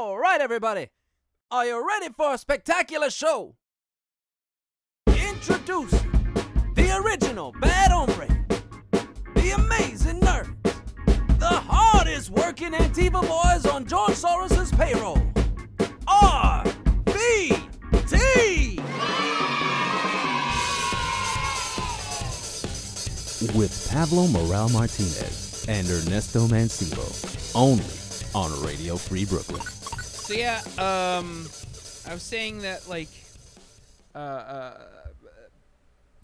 All right, everybody. Are you ready for a spectacular show? Introducing the original Bad Hombre, the amazing nerd, the hardest working Antifa boys on George Soros's payroll. RBT! With Pablo Morel Martinez and Ernesto Mancibo, only on Radio Free Brooklyn. So yeah, um, I was saying that like, uh, uh,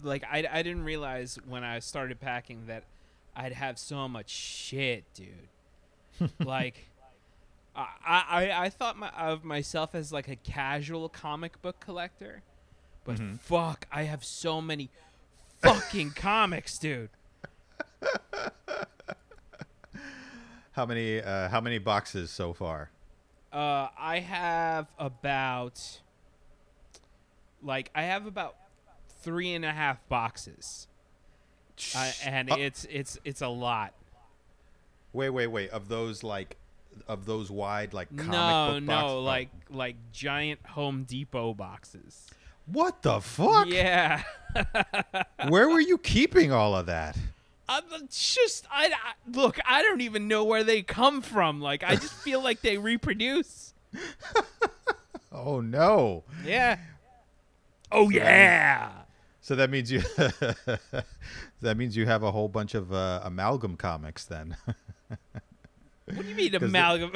like I, I didn't realize when I started packing that I'd have so much shit, dude. like, I, I I thought my, of myself as like a casual comic book collector, but fuck, I have so many fucking comics, dude. How many uh, how many boxes so far? Uh, I have about like I have about three and a half boxes, uh, and Oh. it's it's it's a lot. Wait, wait, wait. Of those like of those wide like comic no, book no, box- oh. like like giant Home Depot boxes. What the fuck? Yeah, Where were you keeping all of that? I'm just I, I look. I don't even know where they come from. Like I just feel like they reproduce. Oh no. Yeah. Oh yeah. So that means you that means you have a whole bunch of uh, amalgam comics then. What do you mean amalgam?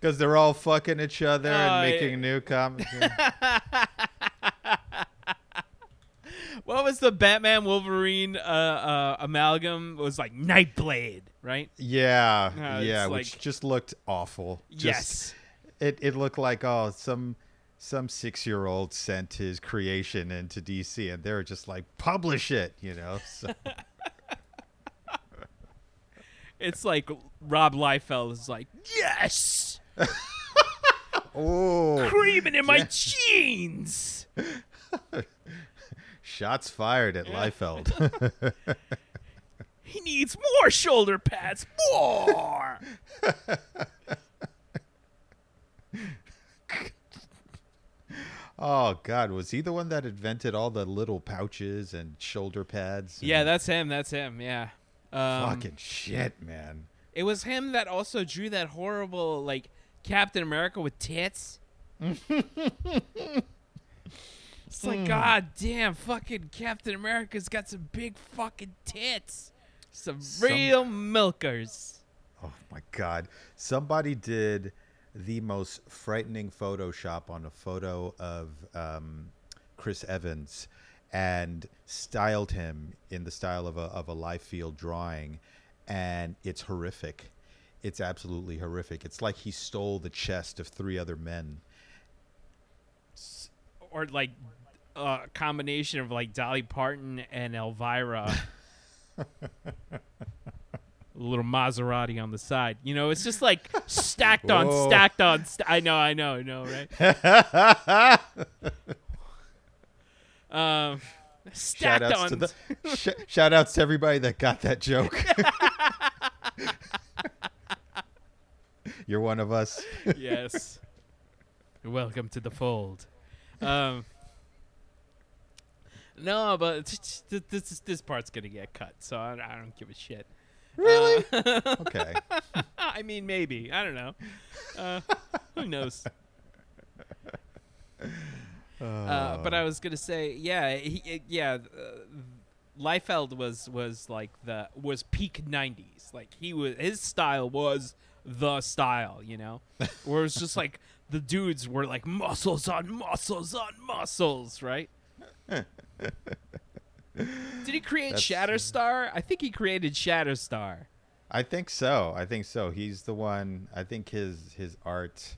Cuz they're all fucking each other Oh, and yeah. making new comics. What was the Batman Wolverine uh, uh, amalgam? It was like Nightblade, right? yeah. Uh, yeah, which like- just looked awful. Just, yes. It it looked like oh some some 6-year-old sent his creation into DC and they were just like publish it, you know. So It's like Rob Liefeld is like, yes, Oh, creaming in my jeans. shots fired at Liefeld. He needs more shoulder pads, more. oh God, was he the one that invented all the little pouches and shoulder pads? and- yeah, that's him. That's him. Yeah. Um, fucking shit, man. It was him that also drew that horrible like Captain America with tits. it's like God damn, fucking Captain America's got some big fucking tits, some, Some- real milkers. Oh my God, somebody did the most frightening Photoshop on a photo of um, Chris Evans and styled him in the style of a of a Liefeld drawing, and it's horrific. It's absolutely horrific. It's like he stole the chest of three other men. or like a combination of like Dolly Parton and Elvira. a little Maserati on the side. You know, it's just like stacked on Whoa. stacked on. St- I know, I know, I know, right? Um, Shout stacked outs on. to the sh- shout outs to everybody that got that joke. You're one of us. yes. Welcome to the fold. Um. No, but t- t- this this part's gonna get cut, so I, I don't give a shit. Really? Uh, Okay. I mean, maybe. I don't know. Uh, who knows? Uh, but I was gonna say, yeah, he, uh, yeah. Uh, Liefeld was was like the was peak '90s. Like he was, his style was the style, you know. Where it was just like the dudes were like muscles on muscles on muscles, right? Did he create That's- Shatterstar? I think he created Shatterstar. I think so. I think so. He's the one. I think his his art.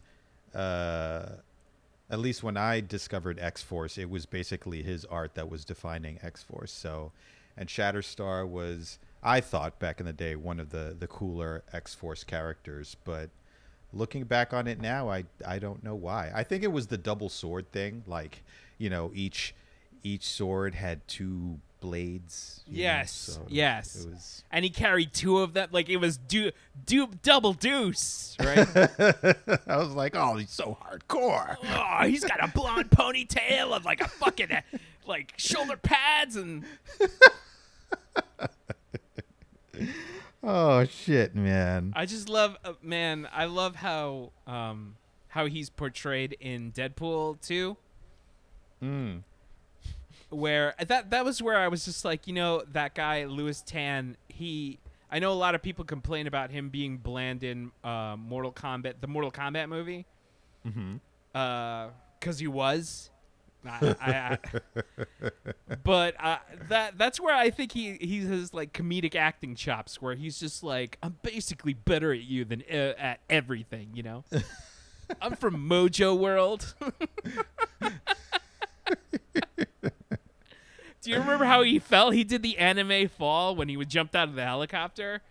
Uh, at least when I discovered X Force, it was basically his art that was defining X Force. So, and Shatterstar was, I thought back in the day, one of the the cooler X Force characters. But looking back on it now, I I don't know why. I think it was the double sword thing. Like, you know, each each sword had two blades. you know, Yes, so yes. It was. and he carried two of them. Like it was do do double deuce, right? I was like, oh, he's so hardcore. oh, he's got a blonde ponytail and like a fucking uh, like shoulder pads and Oh shit, man. I just love uh, man, I love how um how he's portrayed in Deadpool too. Mm. Where that that was where I was just like, you know, that guy Lewis Tan, he I know a lot of people complain about him being bland in uh, Mortal Kombat, the Mortal Kombat movie. Mhm. Uh, cuz he was I, I, I, but uh, that that's where I think he he has like comedic acting chops, where he's just like, I'm basically better at you than uh, at everything, you know. I'm from Mojo World. Do you remember how he fell? He did the anime fall when he would jumped out of the helicopter.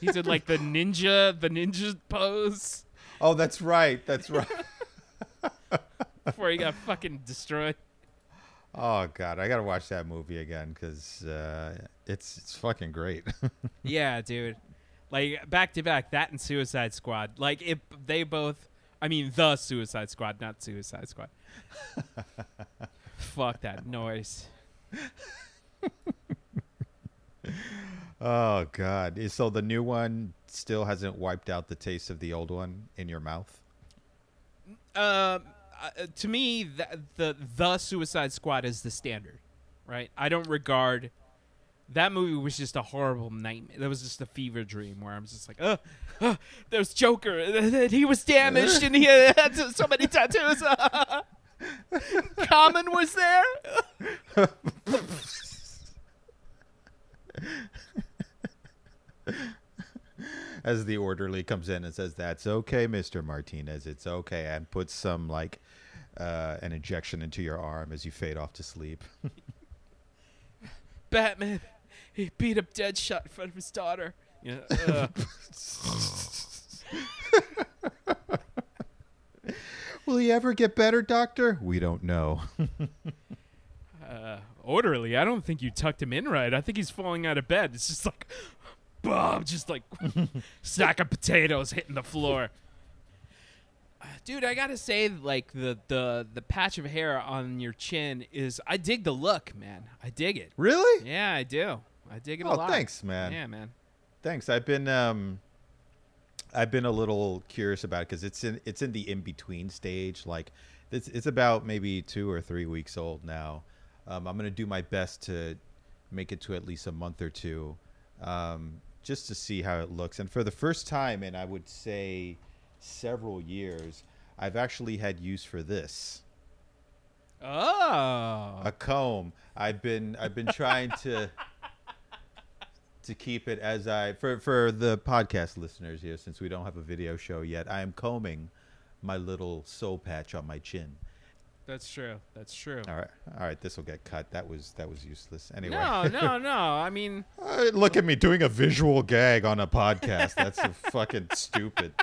He did like the ninja, the ninja pose Oh, that's right. That's right. before he got fucking destroyed. oh god, I gotta watch that movie again because uh, it's it's fucking great. Yeah, dude. Like back to back, that and Suicide Squad. Like if they both, I mean, the Suicide Squad, not Suicide Squad. Fuck that noise. oh god. So the new one still hasn't wiped out the taste of the old one in your mouth. Um, uh, to me, the, the the Suicide Squad is the standard, right? I don't regard that movie was just a horrible nightmare. That was just a fever dream where I'm just like, uh, uh there's Joker, he was damaged, and he had so many tattoos. Common was there. As the orderly comes in and says, "That's okay, Mister Martinez. It's okay," and puts some like uh, an injection into your arm as you fade off to sleep. Batman, he beat up Deadshot in front of his daughter. Yeah, uh, Will he ever get better, Doctor? We don't know. uh, orderly. I don't think you tucked him in right. I think he's falling out of bed. It's just like, boom, just like sack of potatoes hitting the floor. Uh, Dude, I gotta say, like the the the patch of hair on your chin is. I dig the look, man. I dig it. really? Yeah, I do. I dig it a Oh, lot. thanks, man. Yeah, man. Thanks. I've been um I've been a little curious about it because it's in it's in the in between stage. Like it's it's about maybe two or three weeks old now. Um, I'm gonna do my best to make it to at least a month or two, um, just to see how it looks. And for the first time in I would say several years, I've actually had use for this Oh. a comb. I've been I've been trying to to keep it as I for for the podcast listeners here since we don't have a video show yet. I am combing my little soul patch on my chin. That's true. That's true. All right, all right. This will get cut. That was that was useless. Anyway, No, no, no. I mean, Uh, look at me doing a visual gag on a podcast. That's fucking stupid.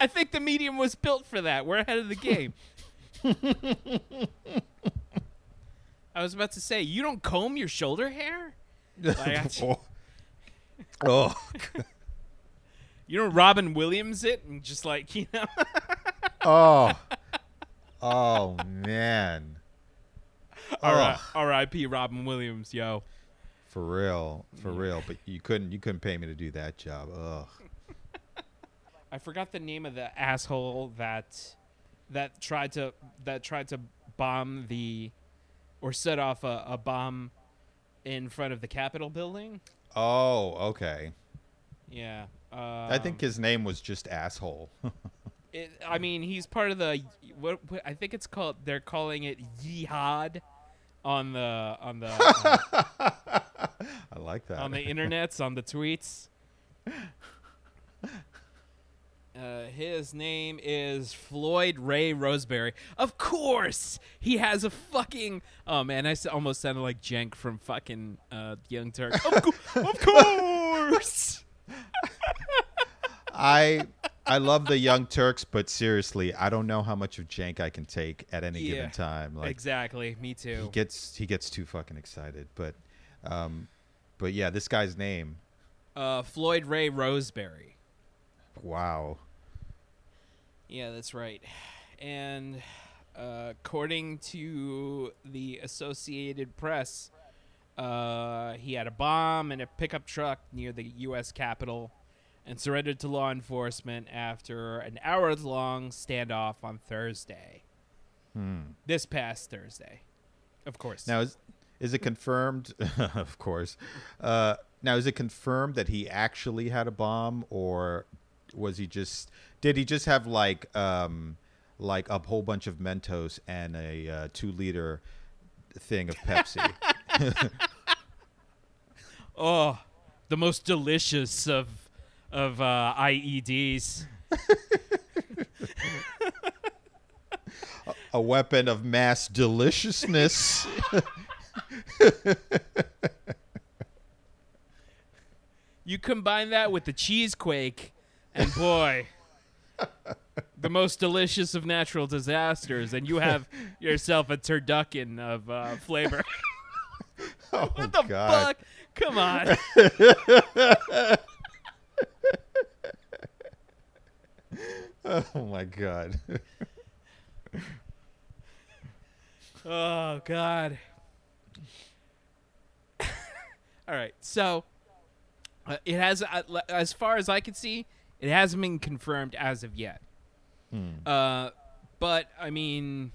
I think the medium was built for that. We're ahead of the game. I was about to say, you don't comb your shoulder hair? Like, oh. oh, You don't Robin Williams it and just like, you know? oh, oh, man. R- Oh. R.I.P. Robin Williams, yo. For real, for real. But you couldn't you couldn't pay me to do that job. Ugh. I forgot the name of the asshole that that tried to that tried to bomb the or set off a, a bomb in front of the Capitol building. Oh, okay. Yeah. Um, I think his name was just asshole. It, I mean, he's part of the what, what I think it's called. They're calling it Yihad on the on the uh, I like that. on the internets on the tweets. Uh, his name is Floyd Ray Roseberry. Of course, he has a fucking. Oh man, I almost sounded like Cenk from fucking uh, Young Turk. Of, cou- of course. I I love the Young Turks, but seriously, I don't know how much of Cenk I can take at any Yeah, given time. Like exactly. Me too. he gets he gets too fucking excited. But um, but yeah, this guy's name. Uh, Floyd Ray Roseberry. Wow. Yeah, that's right. And uh, according to the Associated Press, uh, he had a bomb in a pickup truck near the U.S. Capitol and surrendered to law enforcement after an hours long standoff on Thursday. Hmm. This past Thursday. Of course. Now is is it confirmed? of course. Uh, now is it confirmed that he actually had a bomb, or was he just? Did he just have like um, like a whole bunch of Mentos and a uh, two liter thing of Pepsi? oh, the most delicious of of uh, IEDs. a weapon of mass deliciousness. You combine that with the cheesequake, and boy, the most delicious of natural disasters, and you have yourself a turducken of uh, flavor. oh what the God. fuck? Come on. Oh my God. Oh God. All right, so uh, it has, uh, as far as I can see, it hasn't been confirmed as of yet. Hmm. Uh, but I mean,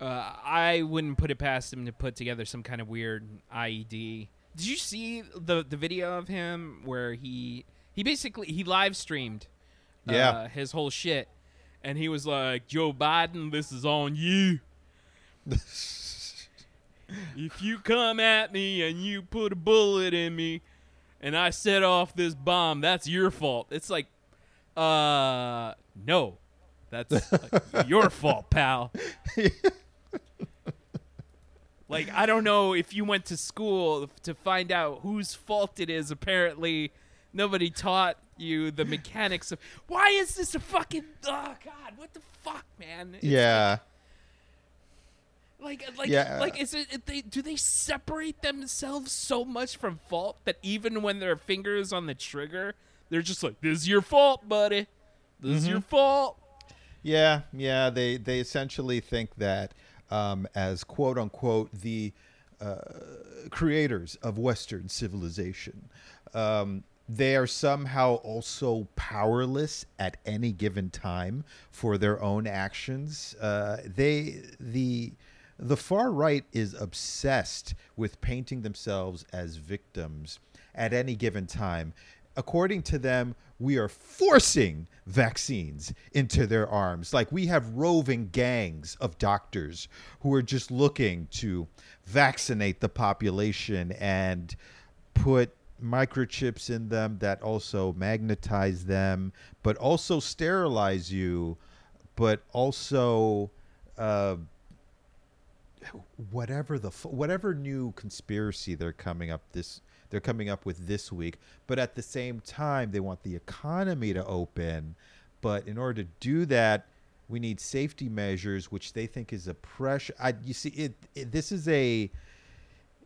uh, I wouldn't put it past him to put together some kind of weird IED. Did you see the the video of him where he he basically he live streamed uh, Yeah. his whole shit, and he was like, "Joe Biden, this is on you." If you come at me and you put a bullet in me and I set off this bomb, that's your fault. It's like, uh, no. That's like, your fault, pal. like, I don't know if you went to school to find out whose fault it is. Apparently, nobody taught you the mechanics of why is this a fucking. Oh, God, what the fuck, man? It's yeah. like, like, Yeah. like, is it? They do they separate themselves so much from fault that even when their fingers on the trigger, they're just like, "This is your fault, buddy. This is Mm-hmm. your fault." Yeah, yeah. They they essentially think that um, as quote unquote the uh, creators of Western civilization, um, they are somehow also powerless at any given time for their own actions. Uh, they the the far right is obsessed with painting themselves as victims at any given time. According to them, we are forcing vaccines into their arms. Like we have roving gangs of doctors who are just looking to vaccinate the population and put microchips in them that also magnetize them, but also sterilize you, but also. Uh, whatever the whatever new conspiracy they're coming up this they're coming up with this week but at the same time they want the economy to open. But in order to do that we need safety measures which they think is a pressure I, you see it, it this is a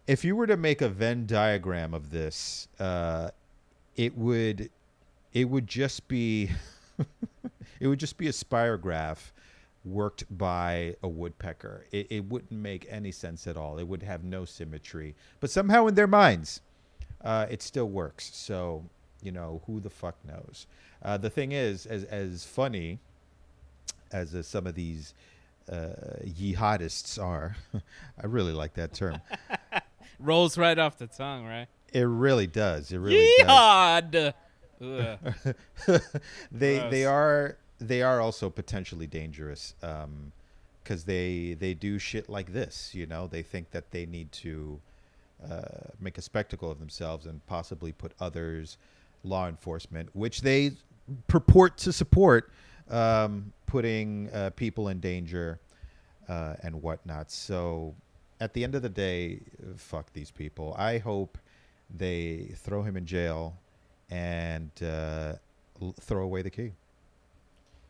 if you were to make a venn diagram of this uh, it would it would just be it would just be a spirograph worked by a woodpecker. It, it wouldn't make any sense at all. It would have no symmetry. But somehow in their minds, uh, it still works. So, you know, who the fuck knows? Uh, the thing is, as, as funny as uh, some of these uh, jihadists are, I really like that term. Rolls right off the tongue, right? It really does. It really does. They Gross. they are they are also potentially dangerous because they they do shit like this. You know, they think that they need to uh, make a spectacle of themselves and possibly put others, law enforcement, which they purport to support, um, putting uh, people in danger uh, and whatnot. So, at the end of the day, fuck these people. I hope they throw him in jail and uh, throw away the key.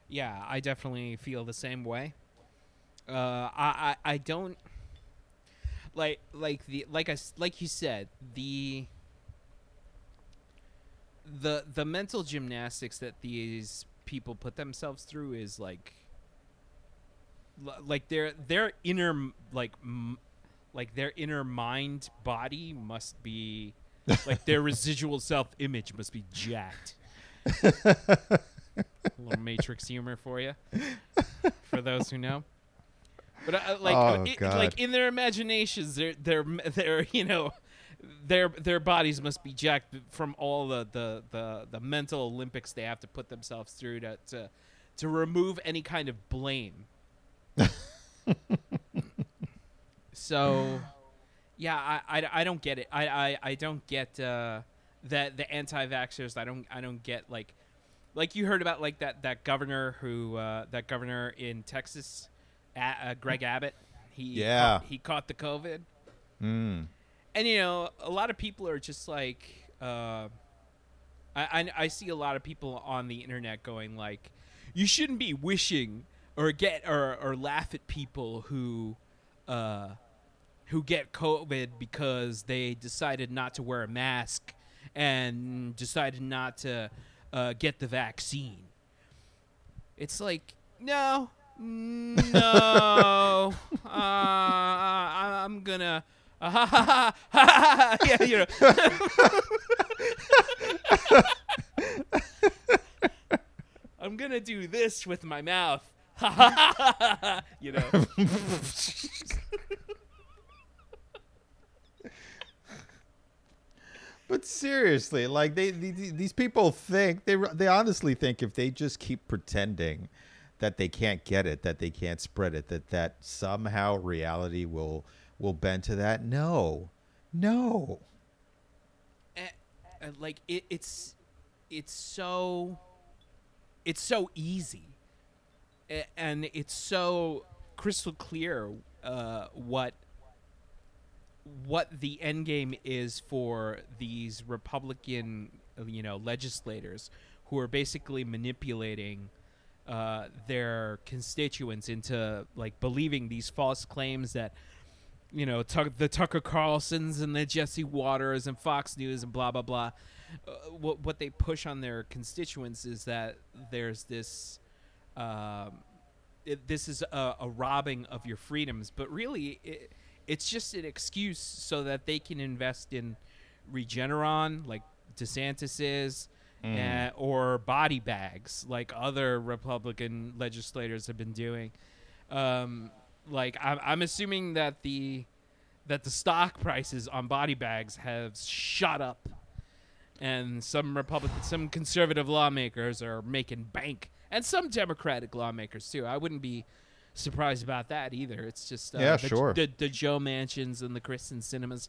Yeah, I definitely feel the same way. Uh, I, I I don't like like the like I like you said the the the mental gymnastics that these people put themselves through is like like their their inner like m- like their inner mind body must be like their residual self image must be jacked. A little Matrix humor for you, for those who know. But uh, like, Oh, it- like in their imaginations, their their their you know, their their bodies must be jacked from all the the the, the mental Olympics they have to put themselves through to to, to remove any kind of blame. so, yeah, I, I, I don't get it. I, I, I don't get uh, that the anti-vaxxers. I don't I don't get like like you heard about like that that governor who uh, that governor in Texas, uh, Greg Abbott. He Yeah. caught, he caught the COVID, Mm. and you know a lot of people are just like. Uh, I, I I see a lot of people on the internet going like, you shouldn't be wishing or get or or laugh at people who, uh, who get COVID because they decided not to wear a mask and decided not to uh, get the vaccine. It's like no, no, uh, I, I'm gonna. Uh, ha, ha, ha, ha, ha, yeah, you know. I'm gonna do this with my mouth. Ha ha ha you know. But seriously, like they, the- the- these people think they they honestly think if they just keep pretending that they can't get it, that they can't spread it, that that somehow reality will will bend to that. No, no. uh, uh, like it, it's it's so it's so easy and it's so crystal clear uh, what what the end game is for these Republican you know legislators who are basically manipulating uh, their constituents into like believing these false claims that you know, the Tucker Carlsons and the Jesse Watters and Fox News and blah blah blah. Uh, what what they push on their constituents is that there's this, um, it, this is a, a robbing of your freedoms, but really it, it's just an excuse so that they can invest in Regeneron, like DeSantis is. uh, or body bags, like other Republican legislators have been doing. Um, like I'm, I'm assuming that the that the stock prices on body bags have shot up, and some Republican, some conservative lawmakers are making bank, and some Democratic lawmakers too. I wouldn't be surprised about that either. It's just uh, Yeah, the, sure. the, the Joe Manchins and the Kyrsten Sinemas,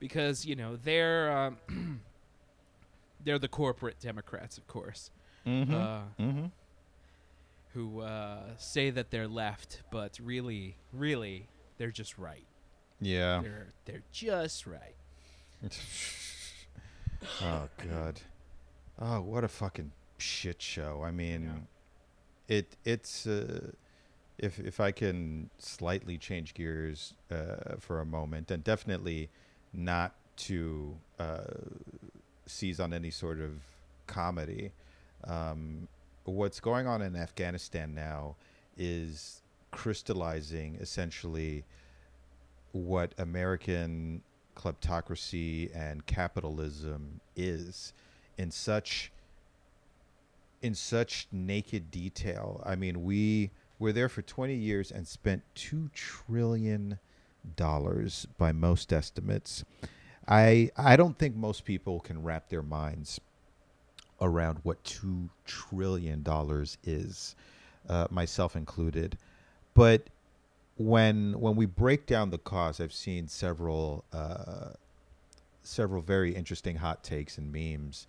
because you know they're um, they're the corporate Democrats, of course. Mm-hmm. Uh, mm-hmm. who uh, say that they're left, but really, really, they're just right. Yeah. They're they're just right. Oh god. Oh, what a fucking shit show. I mean, it it's uh, if if I can slightly change gears uh, for a moment, and definitely not to uh, seize on any sort of comedy. Um, what's going on in Afghanistan now is crystallizing essentially what American kleptocracy and capitalism is in such in such naked detail. I mean, we were there for 20 years and spent 2 trillion dollars by most estimates. I I don't think most people can wrap their minds around what 2 trillion dollars is, uh, myself included. But when when we break down the cost, I've seen several uh, several very interesting hot takes and memes.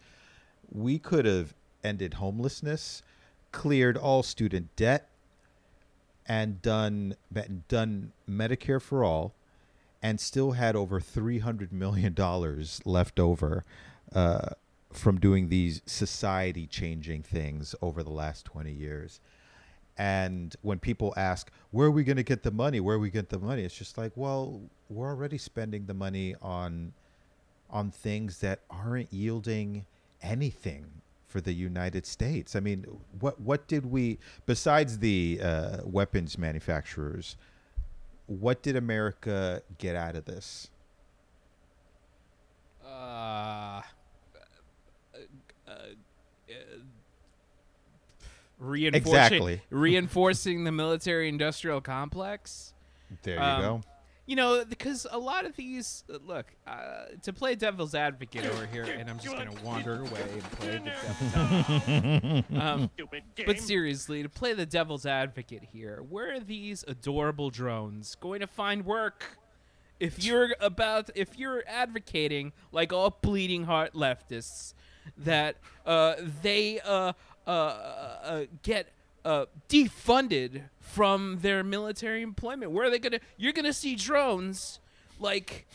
We could have ended homelessness, cleared all student debt, and done done Medicare for all, and still had over three hundred million dollars left over uh, from doing these society changing things over the last 20 years. And when people ask, where are we going to get the money? Where we get the money? It's just like, well, we're already spending the money on on things that aren't yielding anything for the United States. I mean, what what did we besides the uh, weapons manufacturers? What did America get out of this? Uh, uh, uh, reinforcing Exactly. reinforcing the military industrial complex. There you Um, go. You know, because a lot of these uh, look uh, to play devil's advocate over here, and I'm just gonna wander away and play the devil's advocate. Um, but seriously, to play the devil's advocate here, where are these adorable drones going to find work? If you're about, if you're advocating like all bleeding heart leftists, that uh, they uh, uh, uh, get uh, defunded from their military employment. Where are they gonna? You're gonna see drones like,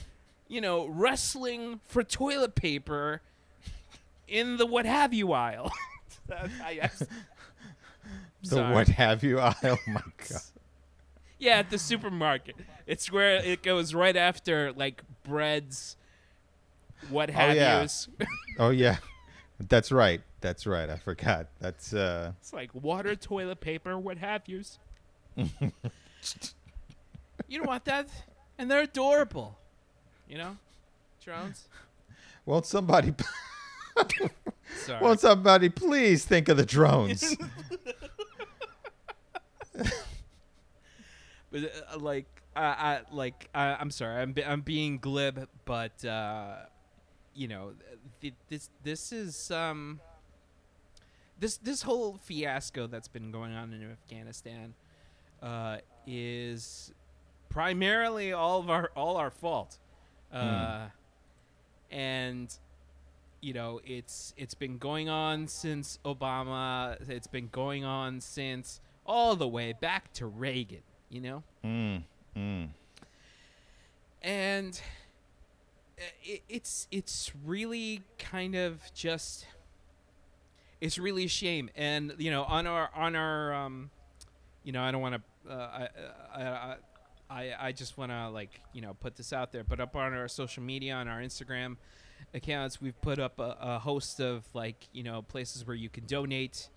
you know, wrestling for toilet paper in the what have you aisle. I- The what have you? Oh my god. Yeah, at the supermarket. It's where it goes right after like breads, what have yeah. yous. Oh yeah. That's right. That's right. I forgot. That's uh it's like water, toilet paper, what have yous. you don't want that, and they're adorable. You know, drones. won't somebody Sorry. won't somebody please think of the drones? but uh, like I, I like I, I'm sorry I'm I'm being glib but uh you know th- this this is um this this whole fiasco that's been going on in Afghanistan uh is primarily all of our all our fault. Uh and you know it's it's been going on since Obama it's been going on since all the way back to Reagan you know? Mm, mm. and it, it's it's really kind of just it's really a shame and you know on our on our um you know i don't want to uh, I, I i i just want to like you know put this out there but up on our social media on our instagram accounts we've put up a, a host of like you know places where you can donate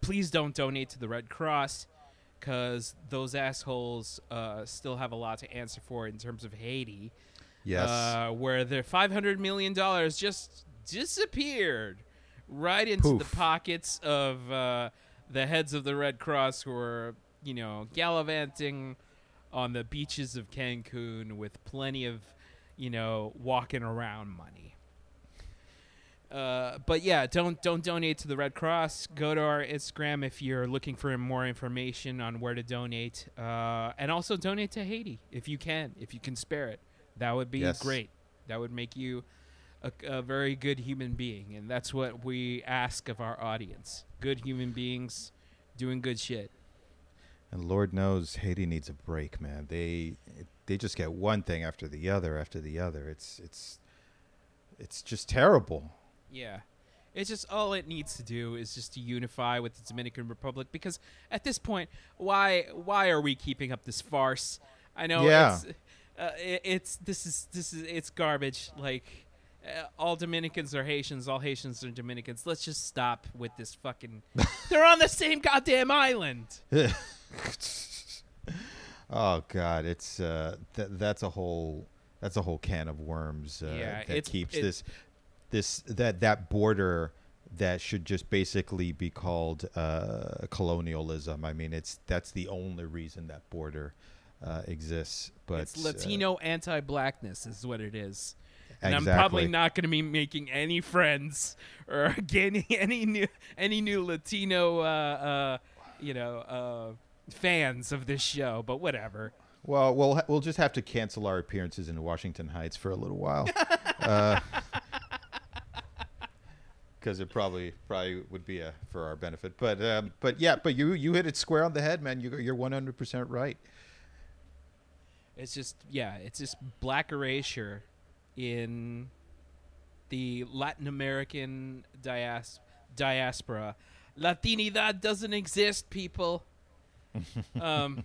please don't donate to the red cross because those assholes uh, still have a lot to answer for in terms of Haiti. Yes. Uh, where their five hundred million dollars just disappeared right into Poof. the pockets of uh, the heads of the Red Cross who are, you know, gallivanting on the beaches of Cancun with plenty of, you know, walking around money. Uh, but yeah, don't don't donate to the Red Cross. Go to our Instagram if you're looking for more information on where to donate, uh, and also donate to Haiti if you can, if you can spare it. That would be Yes. great. That would make you a, a very good human being, and that's what we ask of our audience: good human beings doing good shit. And Lord knows Haiti needs a break, man. They they just get one thing after the other after the other. It's it's it's just terrible. Yeah. It's just all it needs to do is just to unify with the Dominican Republic because at this point, why why are we keeping up this farce? I know Yeah. it's uh, it, it's this is this is it's garbage. Like uh, all Dominicans are Haitians, all Haitians are Dominicans. Let's just stop with this fucking. They're on the same goddamn island. oh God, it's uh, th- that's a whole that's a whole can of worms uh, Yeah, that keeps it- this this that that border that should just basically be called uh, colonialism. I mean, it's that's the only reason that border uh, exists. But it's Latino anti-blackness is what it is. uh, and I'm probably not going to be making any friends or gaining any new any new Latino, uh, uh, you know, uh, fans of this show. But whatever. Well, we'll ha- we'll just have to cancel our appearances in Washington Heights for a little while, because it probably probably would be a, for our benefit. But um, but yeah, but you you hit it square on the head, man. You you're one hundred percent right. It's just yeah, it's just black erasure in the Latin American dias- diaspora. Latinidad doesn't exist, people. um,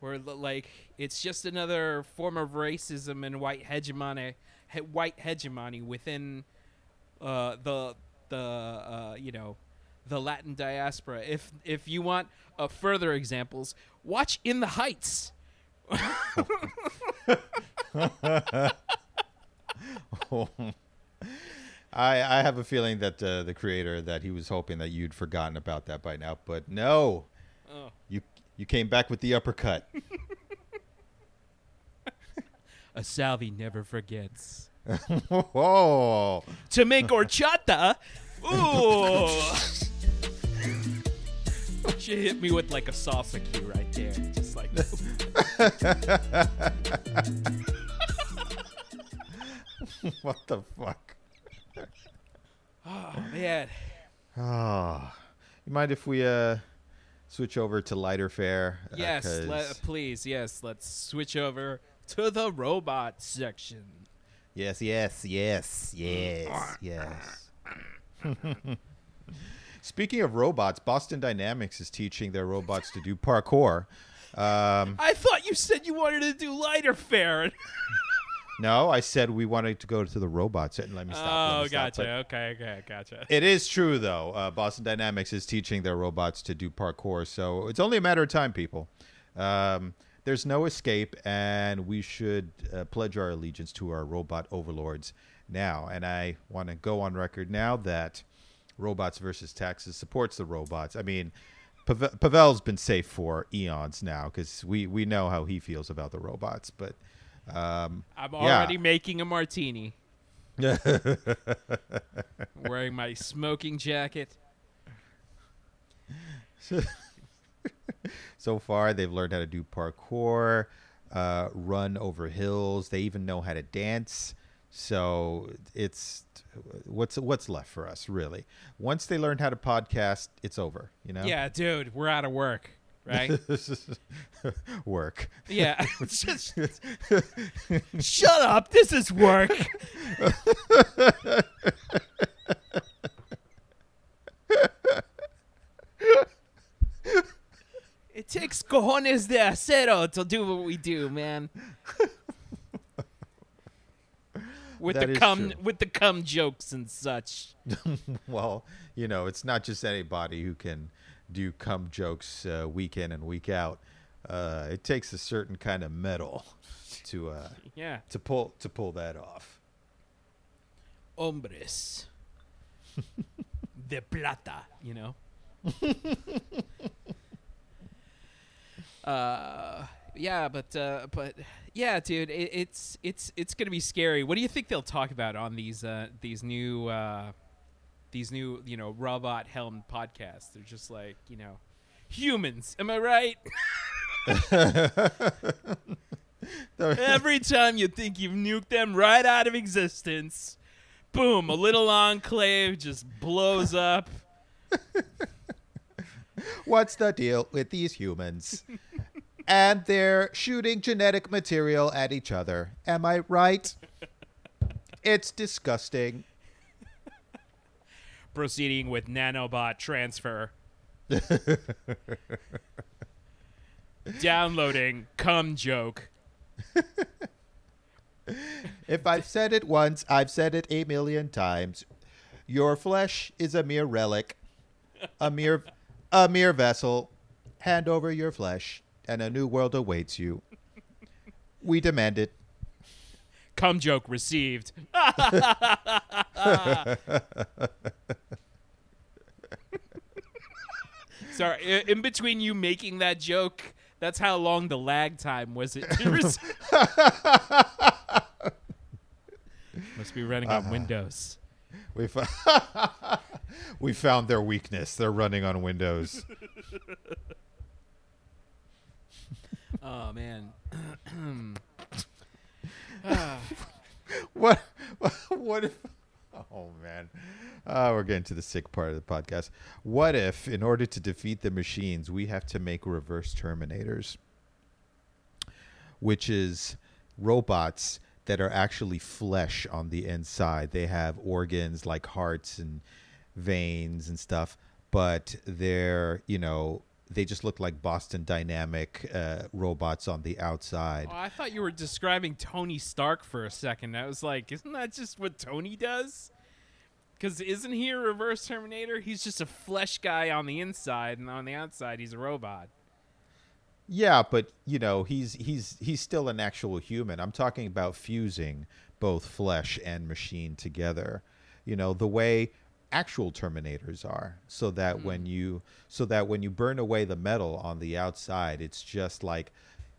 where like it's just another form of racism and white hegemony, he- white hegemony within uh, the the uh, you know the Latin diaspora. If if you want uh, further examples, watch In the Heights. I I have a feeling that uh, the creator that he was hoping that you'd forgotten about that by now, but no, Oh. you you came back with the uppercut. A Salvi never forgets. Whoa! To make horchata, ooh. she hit me with like a salsa cue right there, just like. what the fuck? Oh man. Oh, you mind if we uh switch over to lighter fare? Uh, le- please, yes. Let's switch over to the robot section. Yes, yes, yes, yes, yes. Speaking of robots, Boston Dynamics is teaching their robots to do parkour. Um, I thought you said you wanted to do lighter fare. no, I said we wanted to go to the robots. And let me stop. let oh, me gotcha. But Okay, okay, gotcha. It is true, though. Uh, Boston Dynamics is teaching their robots to do parkour, so it's only a matter of time, people. Um, there's no escape, and we should uh, pledge our allegiance to our robot overlords now. And I want to go on record now that Robots versus Taxes supports the robots. I mean, Pavel's been safe for eons now because we, we know how he feels about the robots, but. Um, I'm yeah. already making a martini. Wearing my smoking jacket. so far they've learned how to do parkour uh, run over hills they even know how to dance so it's what's what's left for us really once they learn how to podcast it's over you know Yeah, dude, we're out of work, right? work yeah. Just- Shut up. This is work. it takes cojones de acero to do what we do, man. With That the cum true. with the cum jokes and such. well you know it's not just anybody who can do cum jokes uh, week in and week out uh, it takes a certain kind of metal to uh, Yeah. to pull to pull that off hombres de plata, you know. uh, yeah, but uh, but yeah, dude, it, it's it's it's gonna be scary. What do you think they'll talk about on these uh, these new uh, these new you know robot helm podcasts? They're just like you know humans. Am I right? Every time you think you've nuked them right out of existence, boom, a little enclave just blows up. What's the deal with these humans? And they're shooting genetic material at each other. Am I right? It's disgusting. Proceeding with nanobot transfer. Downloading cum joke. If I've said it once, I've said it a million times. Your flesh is a mere relic, a mere a mere vessel. Hand over your flesh, and a new world awaits you. We demand it. Come joke received. Sorry, i- in between you making that joke, that's how long the lag time was it? to Must be running on uh-huh. Windows. We fo- we found their weakness. They're running on Windows. Oh man. What? What if? Oh man, uh, we're getting to the sick part of the podcast. What if, in order to defeat the machines, we have to make reverse terminators, which is robots that are actually flesh on the inside. They have organs like hearts and veins and stuff, but they're you know they just look like Boston Dynamic uh, robots on the outside. Oh, I thought you were describing Tony Stark for a second. I was like, isn't that just what Tony does? Because isn't he a reverse Terminator? He's just a flesh guy on the inside, and on the outside, he's a robot. Yeah, but you know, he's he's he's still an actual human. I'm talking about fusing both flesh and machine together. You know, the way actual terminators are so that when you so that when you burn away the metal on the outside, it's just like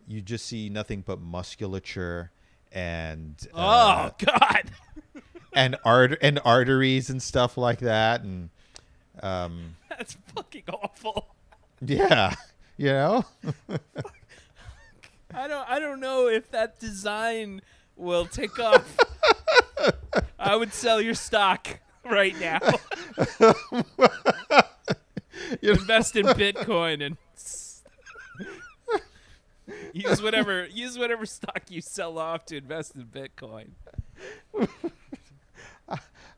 you just see nothing but musculature and uh, oh God! and art and arteries and stuff like that and um That's fucking awful. yeah, you know? I don't. I don't know if that design will take off. I would sell your stock right now. You? Invest in Bitcoin and use whatever use whatever stock you sell off to invest in Bitcoin.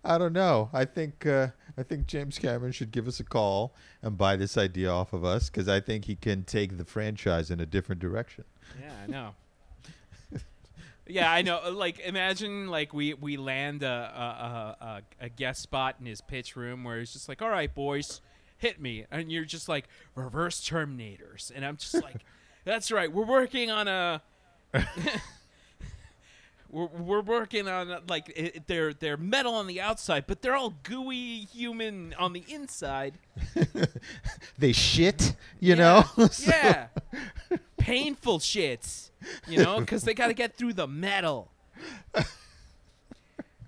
I don't know. I think uh, I think James Cameron should give us a call and buy this idea off of us because I think he can take the franchise in a different direction. Yeah, I know. Yeah, I know. Uh, like, imagine like we we land a a, a a a guest spot in his pitch room where he's just like, "All right, boys, hit me," and you're just like reverse Terminators, and I'm just like, "That's right, we're working on a." We're, we're working on uh, like it, they're they're metal on the outside, but they're all gooey human on the inside. They shit, you Yeah, know. So- yeah. Painful shits, you know, because they got to get through the metal.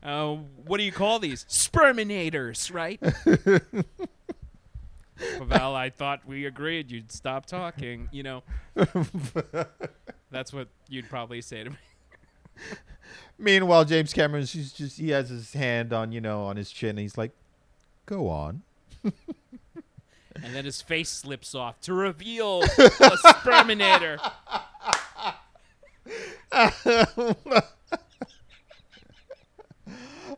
Uh, what do you call these? Sperminators, right? Pavel, I thought we agreed you'd stop talking, you know. That's what you'd probably say to me. Meanwhile, James Cameron, he's just he has his hand on you know on his chin. And he's like, "Go on." And then his face slips off to reveal a Sperminator.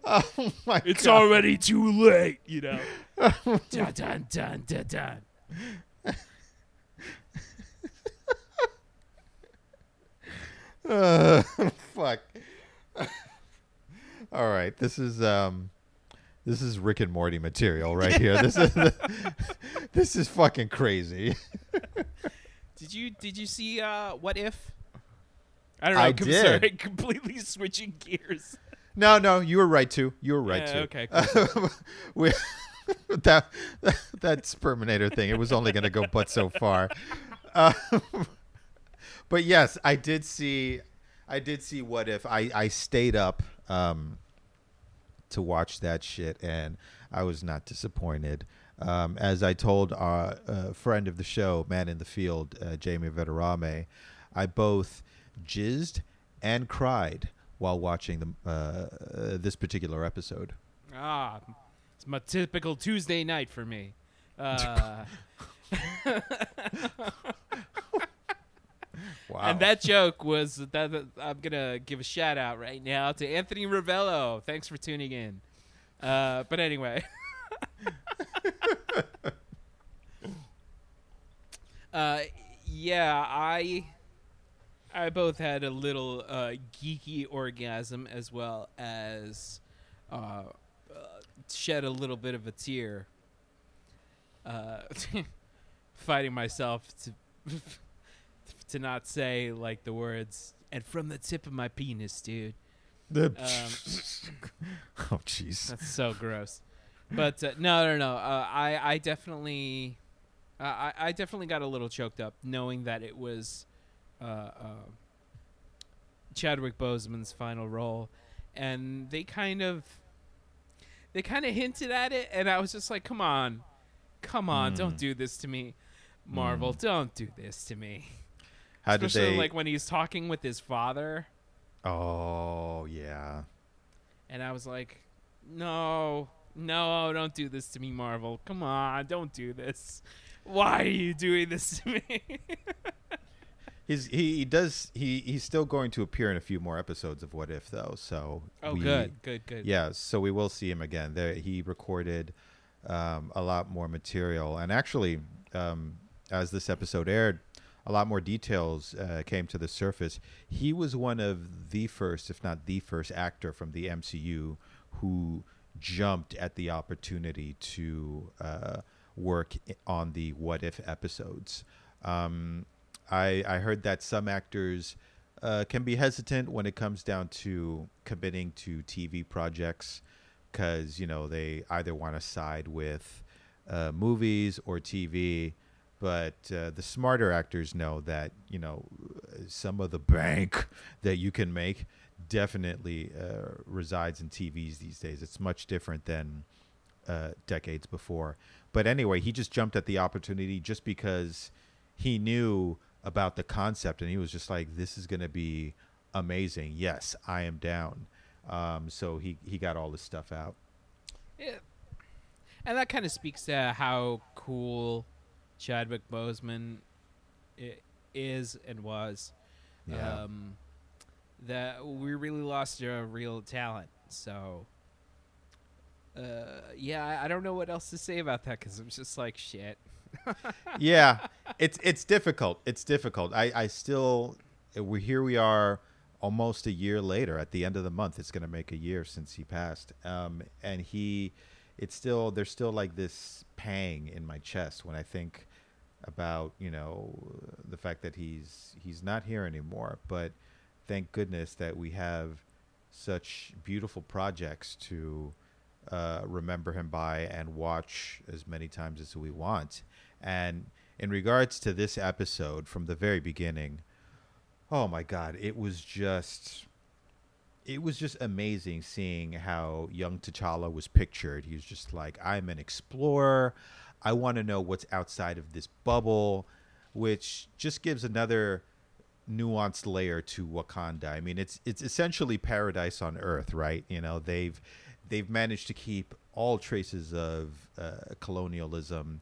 oh my It's God. already too late, you know. dun, dun, dun, dun, dun. Uh, fuck. All right, this is um, this is Rick and Morty material right here. This is this is fucking crazy. Did you did you see uh what if? I don't know. I com- did. Sorry, completely switching gears. No, no, you were right too. You were right Yeah, too. okay, we, that that Sperminator thing. It was only going to go but so far. Uh, but yes, I did see. I did see what if I I stayed up um, to watch that shit, and I was not disappointed. Um, as I told our uh, friend of the show, man in the field, uh, Jamie Veterame, I both jizzed and cried while watching the, uh, uh, this particular episode. Ah, it's my typical Tuesday night for me. Wow! And that joke was that, that- I'm gonna give a shout out right now to Anthony Ravello. Thanks for tuning in. Uh, but anyway. uh, yeah, I I both had a little uh, geeky orgasm as well as uh, uh, shed a little bit of a tear. Uh, fighting myself to to not say like the words and from the tip of my penis, dude. The- Um, oh jeez. That's so gross. But uh, no, no, no. Uh, I, I definitely, uh, I, I definitely got a little choked up knowing that it was uh, uh, Chadwick Boseman's final role, and they kind of, they kind of hinted at it, and I was just like, "Come on, come on, don't Mm. do this to me, Marvel, don't do this to me." How did Especially they? like when he's talking with his father, oh yeah. and I was like, "No, no, don't do this to me, Marvel. Come on, don't do this. Why are you doing this to me?" He's he, he does he he's still going to appear in a few more episodes of What If though. So Oh, we- good, good, good. Yeah, so we will see him again. There, he recorded um, a lot more material, and actually, um, as this episode aired, a lot more details uh, came to the surface. He was one of the first, if not the first, actor from the MCU who jumped at the opportunity to uh, work on the What If episodes. Um, I, I heard that some actors uh, can be hesitant when it comes down to committing to TV projects because you know they either want to side with uh, movies or TV. But uh, the smarter actors know that you know some of the bank that you can make definitely uh, resides in TVs these days. It's much different than uh, decades before. But anyway, he just jumped at the opportunity just because he knew about the concept and he was just like, this is going to be amazing. Yes, I am down. Um, so he, he got all this stuff out. Yeah. And that kind of speaks to how cool Chadwick Boseman is and was. Yeah. Um, that we really lost a real talent. So, uh, yeah, I, don't know what else to say about that because I'm just like shit. yeah, it's it's difficult. It's difficult. I I still we here we are almost a year later. At the end of the month, it's going to make a year since he passed. Um, and he, it's still there's still like this pang in my chest when I think about you know the fact that he's he's not here anymore. But thank goodness that we have such beautiful projects to uh, remember him by and watch as many times as we want. And in regards to this episode from the very beginning, oh my God, it was just. It was just amazing seeing how young T'Challa was pictured. He was just like, I'm an explorer. I want to know what's outside of this bubble, which just gives another nuanced layer to Wakanda. I mean, it's it's essentially paradise on Earth, right? You know, they've they've managed to keep all traces of uh, colonialism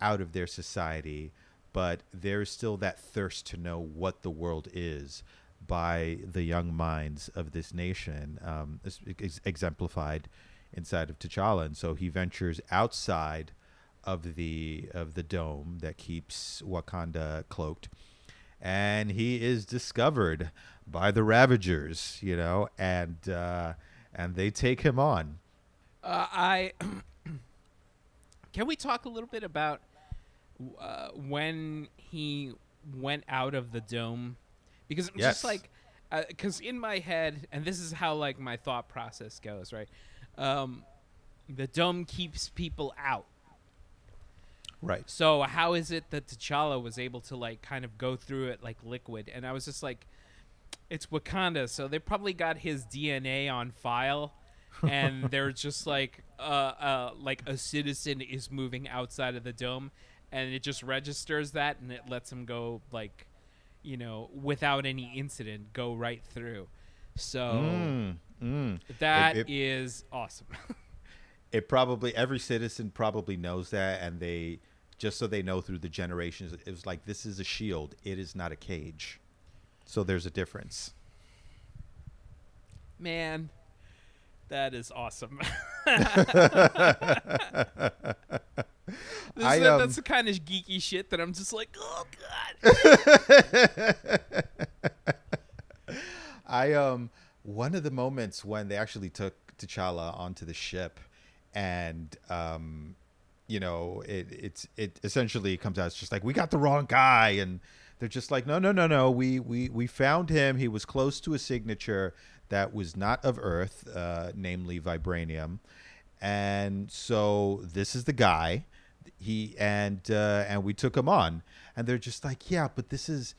out of their society, but there's still that thirst to know what the world is by the young minds of this nation, um, ex- ex- exemplified inside of T'Challa, and so he ventures outside of the of the dome that keeps Wakanda cloaked. And he is discovered by the Ravagers, you know, and uh, and they take him on. Uh, I can we talk a little bit about uh, when he went out of the dome because I'm Yes. just like because in my head and this is how like my thought process goes right um, the dome keeps people out Right. so how is it that T'Challa was able to like kind of go through it like liquid? And I was just like, it's Wakanda, so they probably got his DNA on file, and they're just like, uh, uh, like a citizen is moving outside of the dome, and it just registers that, and it lets him go like, you know, without any incident, go right through. So Mm, mm. that It- is awesome. It probably every citizen probably knows that, and they just so they know through the generations, it was like this is a shield. It is not a cage. So there's a difference. Man, that is awesome. This I, is- um, that's the kind of geeky shit that I'm just like, oh god. I um one of the moments when they actually took T'Challa onto the ship, and um, you know, it it's it essentially comes out it's just like we got the wrong guy, and they're just like, no, no, no, no, we we we found him. He was close to a signature that was not of Earth, uh, namely vibranium, and so this is the guy. He and uh, and we took him on, and they're just like, yeah, but this is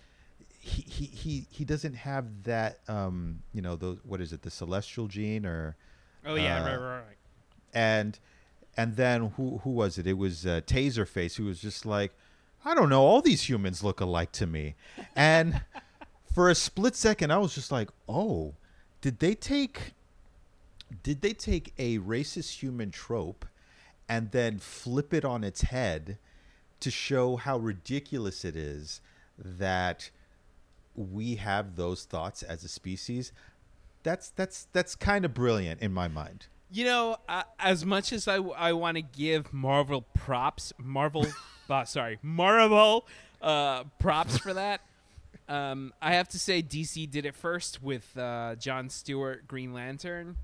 he he he he doesn't have that um you know those what is it the celestial gene or Oh yeah, Uh, right, right, right. and and then who who was it? It was uh, taserface who was just like i don't know all these humans look alike to me. And for a split second i was just like oh did they take did they take a racist human trope and then flip it on its head to show how ridiculous it is that we have those thoughts as a species, that's that's that's kind of brilliant in my mind. You know, uh, as much as I, I want to give Marvel props, Marvel, uh, sorry, Marvel uh, props for that, um, I have to say DC did it first with uh, John Stewart Green Lantern.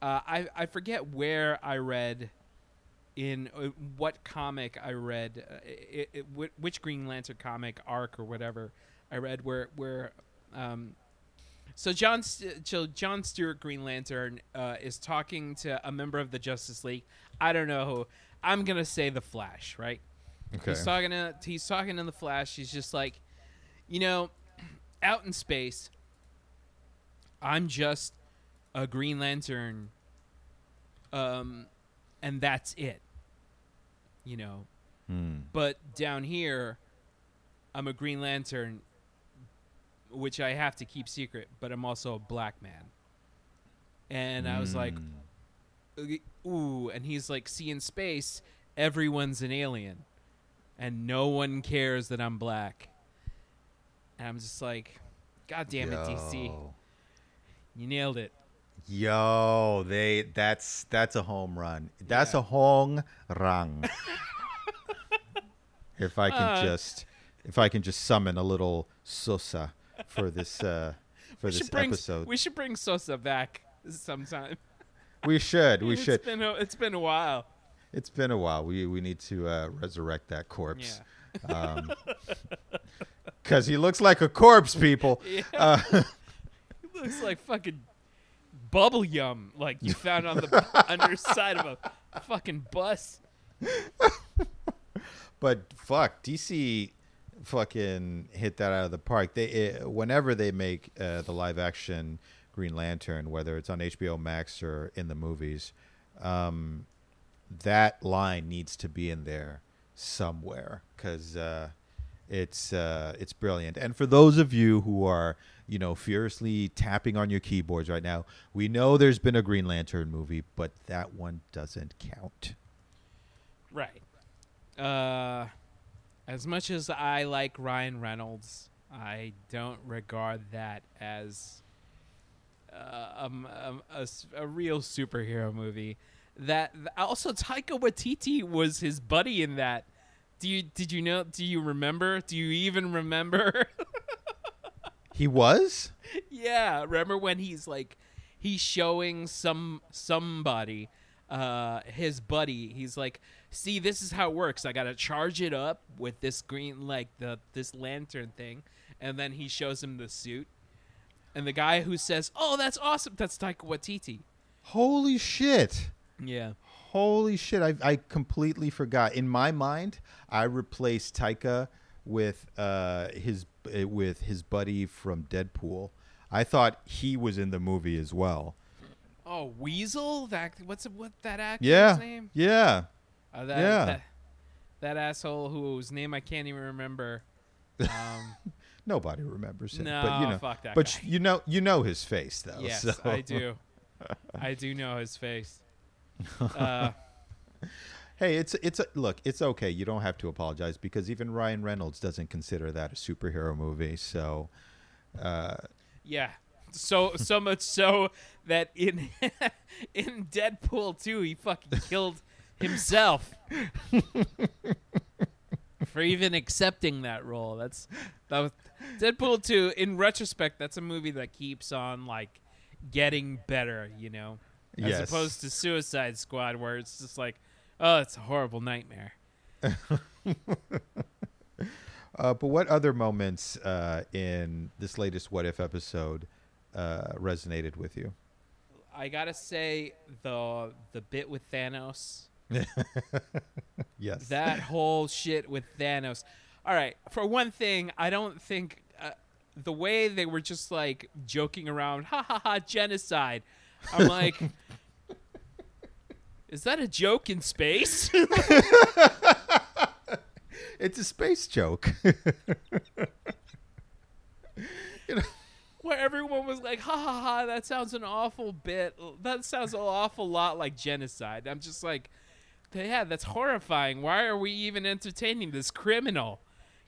Uh, I I forget where I read in uh, what comic I read, uh, it, it, which Green Lantern comic arc or whatever I read where where um, so John St- so John Stewart Green Lantern uh, is talking to a member of the Justice League. I don't know who. I'm gonna say the Flash, right? Okay. He's talking to he's talking to the Flash. He's just like, you know, out in space, I'm just a Green Lantern, um, and that's it. You know, Hmm. but down here, I'm a Green Lantern, which I have to keep secret. But I'm also a black man. And I was like, Hmm. ooh, and he's like, see, in space, everyone's an alien, and no one cares that I'm black. And I'm just like, God damn it, DC, you nailed it. Yo, they that's that's a home run. That's Yeah. a home run. if I can Uh, just if I can just summon a little Sosa for this uh for we this should bring episode. we should bring Sosa back sometime. we should. We It's should. Been a, it's been a while. It's been a while. We we need to uh, resurrect that corpse. Yeah. Because he looks like a corpse, people. Yeah. Uh, He looks like fucking bubble yum, like you found on the underside of a fucking bus. But fuck, DC fucking hit that out of the park. They uh, whenever they make uh, the live action Green Lantern, whether it's on HBO Max or in the movies, um, that line needs to be in there somewhere because uh, it's uh, it's brilliant. And for those of you who are you know furiously tapping on your keyboards right now, we know there's been a Green Lantern movie, but that one doesn't count. Right. Uh, as much as I like Ryan Reynolds, I don't regard that as uh, um, um, a, a real superhero movie. That also Taika Waititi was his buddy in that. Do you did you know? Do you remember? Do you even remember? He was. yeah, remember when he's like he's showing some somebody uh his buddy he's like see this is how it works i gotta charge it up with this green like the this lantern thing and then he shows him the suit and the guy who says oh that's awesome that's taika waititi Holy shit. yeah Holy shit. I, I completely forgot. In my mind, I replaced Taika with uh his with his buddy from Deadpool. I thought he was in the movie as well. oh weasel that what's what that actor's Yeah. name Yeah. uh, that, Yeah. that, that asshole whose name i can't even remember um Nobody remembers him. No, but you know fuck that but guy. you know you know his face though. Yes, so. I do. I do know his face. Uh, Hey, it's it's a, look, it's okay. You don't have to apologize because even Ryan Reynolds doesn't consider that a superhero movie. So, uh, yeah. So so much so that in in Deadpool 2 he fucking killed himself for even accepting that role. That's that was Deadpool 2 in retrospect that's a movie that keeps on like getting better, you know. As Yes. opposed to Suicide Squad where it's just like oh, it's a horrible nightmare. Uh, but what other moments uh, in this latest What If episode uh, resonated with you? I gotta say the the bit with Thanos, Yes. that whole shit with Thanos. All right, for one thing, I don't think uh, the way they were just like joking around, ha ha ha, genocide. I'm like, is that a joke in space? it's a space joke. you know Where everyone was like, ha ha ha, that sounds an awful bit. That sounds an awful lot like genocide. I'm just like, yeah, that's horrifying. Why are we even entertaining this criminal?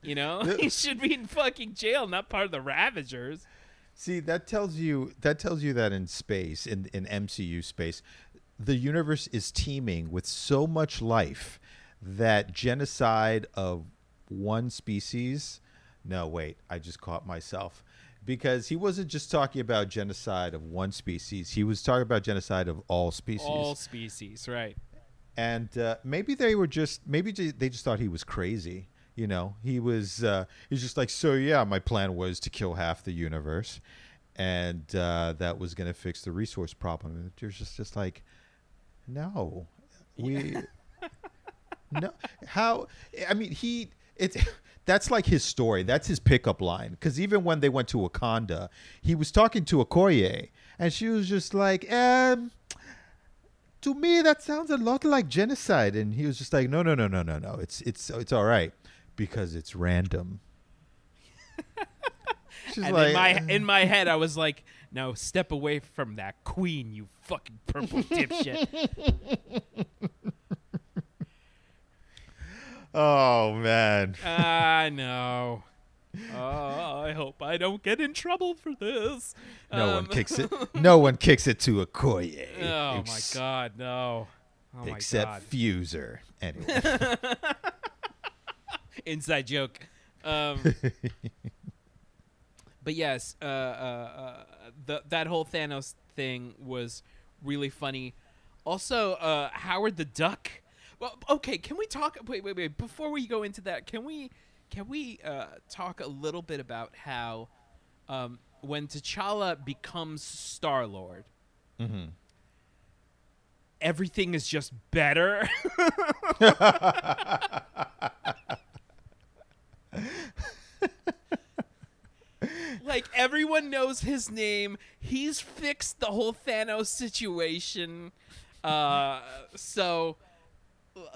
You know, he should be in fucking jail, not part of the Ravagers. See, that tells you that tells you that in space, in in MCU space, the universe is teeming with so much life that genocide of one species. No, wait, I just caught myself. Because he wasn't just talking about genocide of one species; he was talking about genocide of all species. All species, right? and uh, maybe they were just maybe they just thought he was crazy you know he was uh, he's just like so yeah my plan was to kill half the universe and uh, that was going to fix the resource problem there's just just like no. We no. How i mean he it's that's like his story. That's his pickup line. Because even when they went to wakanda he was talking to okoye and she was just like um to me that sounds a lot like genocide. And he was just like no no no no no no. It's it's it's all right because it's random. She's and like, in my in my head, I was like, "No, step away from that queen, you fucking purple dipshit." oh man I know. Oh, I hope I don't get in trouble for this. no one Um, kicks it no one kicks it to a Okoye Oh ex- my god, no. Oh my except god. Fuser anyway Inside joke. Um, but yes, uh, uh, uh, the, that whole Thanos thing was really funny. Also, uh, Howard the Duck. Well, okay, can we talk? Wait, wait, wait. Before we go into that, can we can we uh, talk a little bit about how um, when T'Challa becomes Star Lord, mm-hmm. everything is just better. like everyone knows his name. He's fixed the whole Thanos situation. Uh, so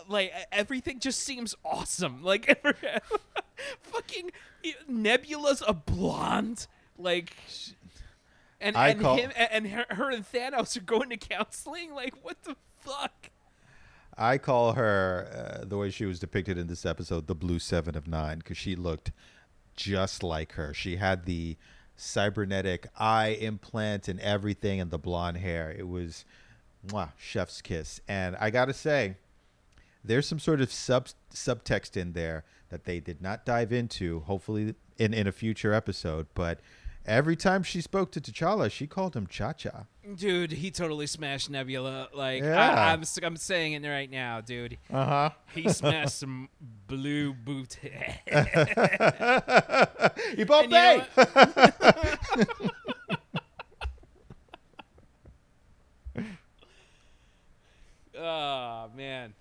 like everything just seems awesome. Like fucking Nebula's a blonde. Like and I and call- him and her, her and Thanos are going to counseling. Like what the fuck? I call her uh, the way she was depicted in this episode the blue seven of nine because she looked just like her. She had the cybernetic eye implant and everything, and the blonde hair. It was mwah, chef's kiss. And I gotta say, there's some sort of sub subtext in there that they did not dive into. Hopefully, in in a future episode, but. Every time she spoke to T'Challa, she called him Cha Cha. Dude, he totally smashed Nebula. Like Yeah. I, I'm, s- I'm saying it right now, dude. Uh huh. He smashed some blue boot. He bought And you know oh man.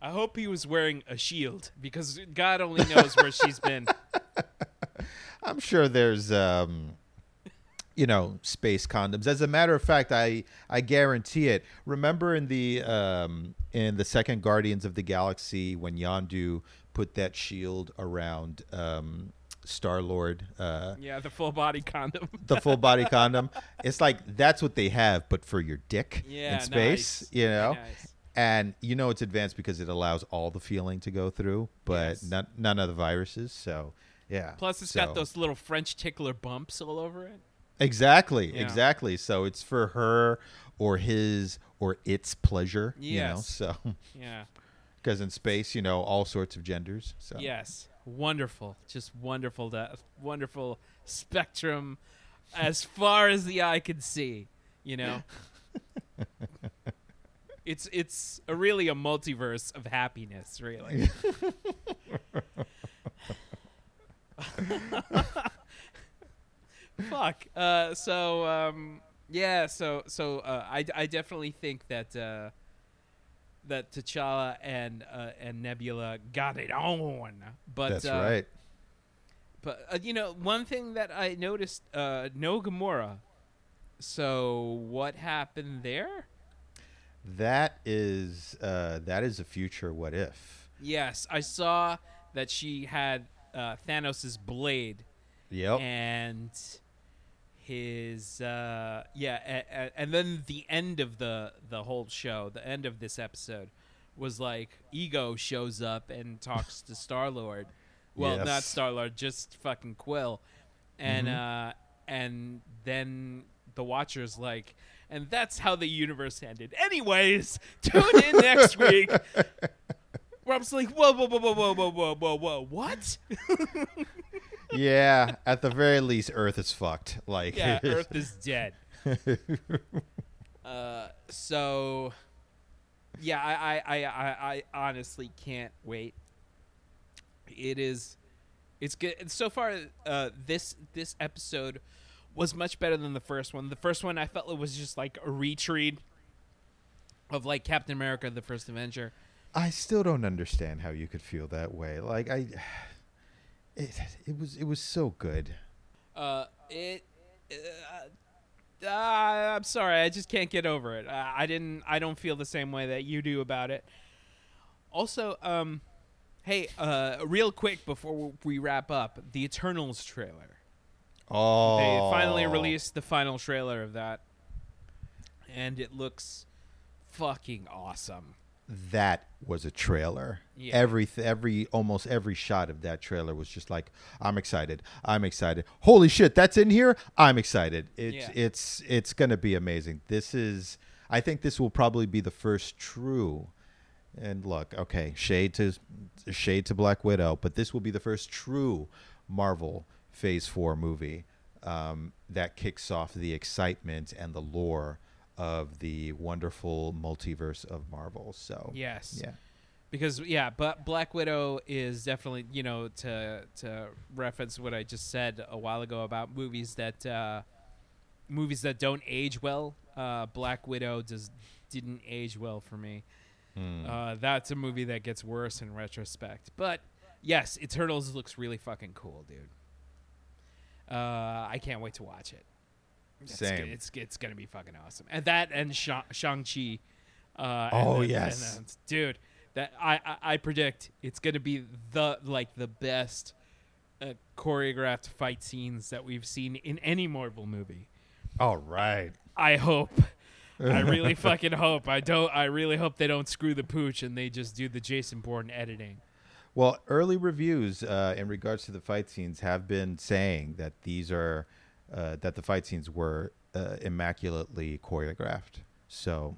I hope he was wearing a shield because God only knows where she's been. I'm sure there's um you know space condoms. As a matter of fact, I I guarantee it. Remember in the um in the second Guardians of the Galaxy when Yondu put that shield around um Star Lord uh Yeah, the full body condom. the full body condom. It's like that's what they have, but for your dick Yeah, in space, nice. you know. Nice. And you know it's advanced because it allows all the feeling to go through, but Yes. none, none of the viruses. So yeah. Plus, it's So- got those little French tickler bumps all over it. Exactly, Yeah. exactly. So it's for her or his or its pleasure, you know. Yes. So Yeah. because in space, you know, all sorts of genders. So Yes, wonderful, just wonderful, that wonderful spectrum, as far as the eye can see. You know, it's it's a really a multiverse of happiness, really. Fuck. Uh, so um, yeah. So so uh, I I definitely think that. Uh, that T'Challa and uh, and Nebula got it on. But that's uh, right. But uh, you know, one thing that I noticed, uh, no Gamora. So what happened there? That is uh, that is a future what if. Yes, I saw that she had uh, Thanos' blade Yep. and his uh, yeah, a, a, and then the end of the the whole show, the end of this episode was like Ego shows up and talks to Star Lord. Well, not Yes. Star Lord, just fucking Quill, and Mm-hmm. uh, and then the Watcher's like, and that's how the universe ended. Anyways, tune in next week. Rob's like, whoa, whoa, whoa, whoa, whoa, whoa, whoa, whoa, whoa, what? yeah, at the very least, Earth is fucked. Like, yeah, Earth is dead. uh, so, yeah, I, I, I, I, I honestly can't wait. It is, it's good. And so far, uh, this this episode was much better than the first one. The first one I felt it was just like a retreat of like Captain America: The First Avenger. I still don't understand how you could feel that way. Like, I, it, it was, it was so good. Uh, it. Uh, uh, I'm sorry, I just can't get over it. Uh, I didn't. I don't feel the same way that you do about it. Also, um, hey, uh, real quick before we wrap up, the Eternals trailer. Oh, They finally released the final trailer of that, and it looks fucking awesome. That was a trailer. Yeah. Every every almost every shot of that trailer was just like, I'm excited. I'm excited. Holy shit, that's in here. I'm excited. It's Yeah. it's it's gonna be amazing. This is. I think this will probably be the first true. And look, okay, shade to shade to Black Widow, but this will be the first true Marvel Phase Four movie um, that kicks off the excitement and the lore of the wonderful multiverse of Marvel. So Yes. yeah. because yeah, but Black Widow is definitely you know to to reference what I just said a while ago about movies that uh, movies that don't age well. Uh, Black Widow does didn't age well for me. Hmm. Uh, that's a movie that gets worse in retrospect. But yes, Eternals looks really fucking cool, dude. Uh, I can't wait to watch it. It's Same. It's it's gonna be fucking awesome. And that and Shang Chi. Uh, Oh, and then- yes. then- dude. That I, I I predict it's gonna be the like the best uh, choreographed fight scenes that we've seen in any Marvel movie. All right. I hope. I really fucking hope. I don't. I really hope they don't screw the pooch and they just do the Jason Bourne editing. Well, early reviews uh, in regards to the fight scenes have been saying that these are uh, that the fight scenes were uh, immaculately choreographed. So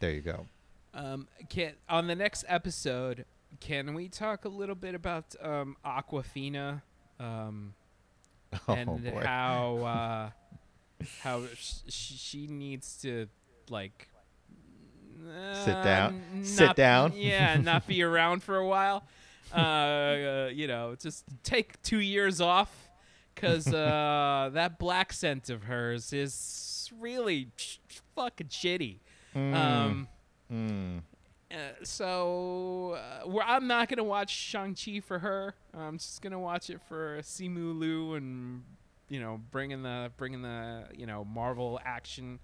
there you go. Um, can on the next episode, can we talk a little bit about um, Awkwafina, um, Oh and boy. how uh, how sh- sh- she needs to like Sit down. uh, Sit not- down. Yeah, not be around for a while. Uh, uh, you know, just take two years off because uh, that blaccent of hers is really sh- fucking shitty. Um, Mm. uh, so uh, I'm not gonna watch Shang Chi for her. I'm just gonna watch it for Simu Liu and you know bringing the bringing the you know Marvel action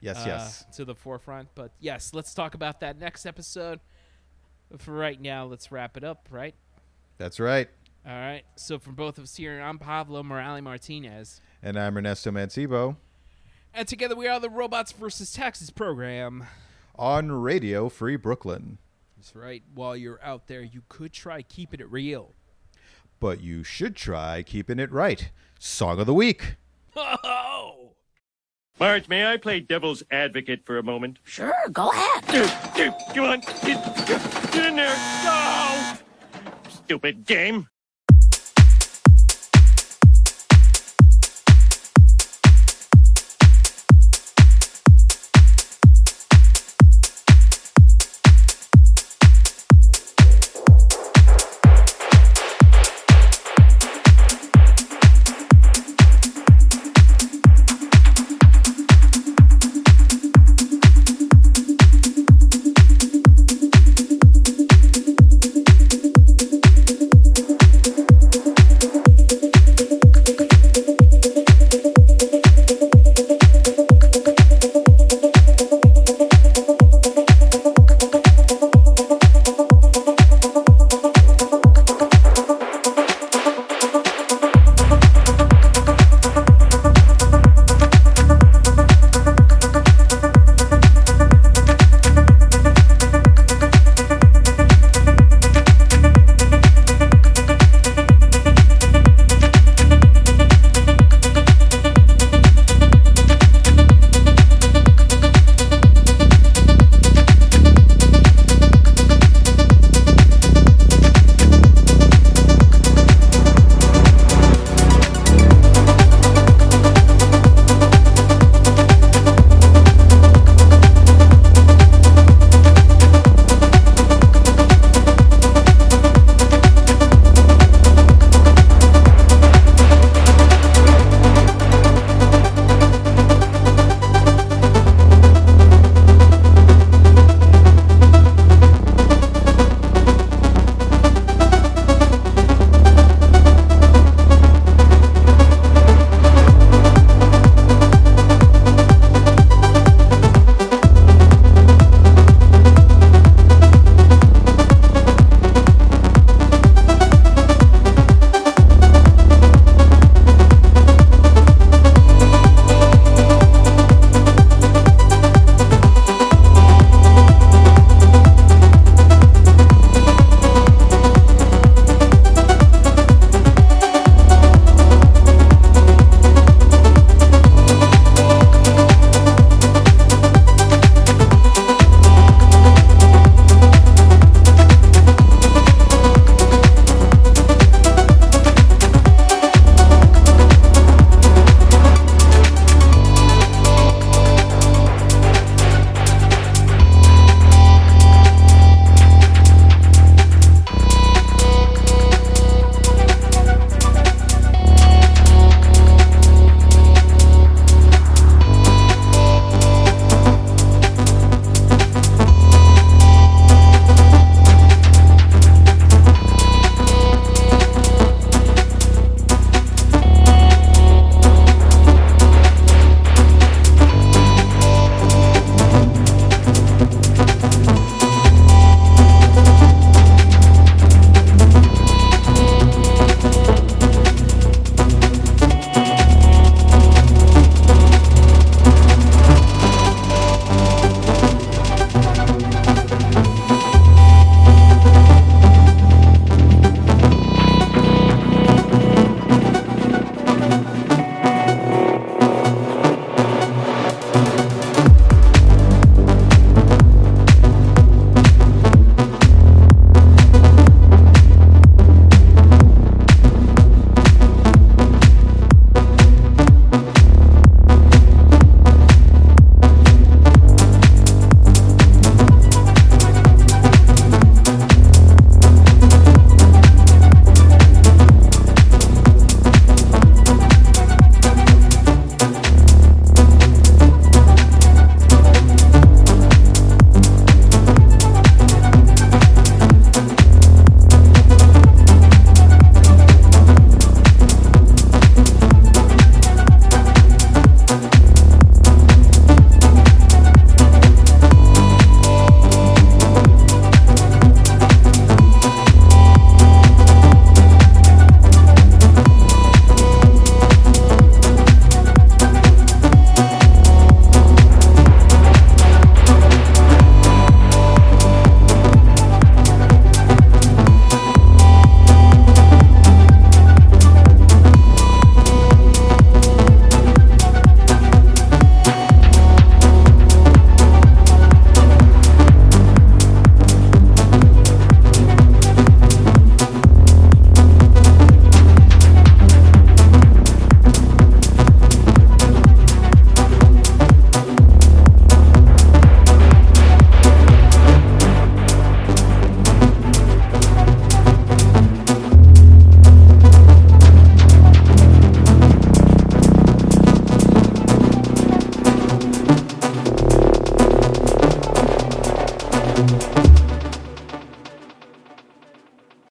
Yes, uh, yes. to the forefront. But yes, let's talk about that next episode. For right now, let's wrap it up. Right. That's right. All right. So from both of us here, I'm Pablo Morales Martinez, And I'm Ernesto Mancibo and together we are the Robots versus Taxes program. on Radio Free Brooklyn. That's right. While you're out there, you could try keeping it real. But you should try keeping it right. Song of the week. Oh. Marge, may I play devil's advocate for a moment? Sure, go ahead. Come on, get, get in there. Go! Stupid game.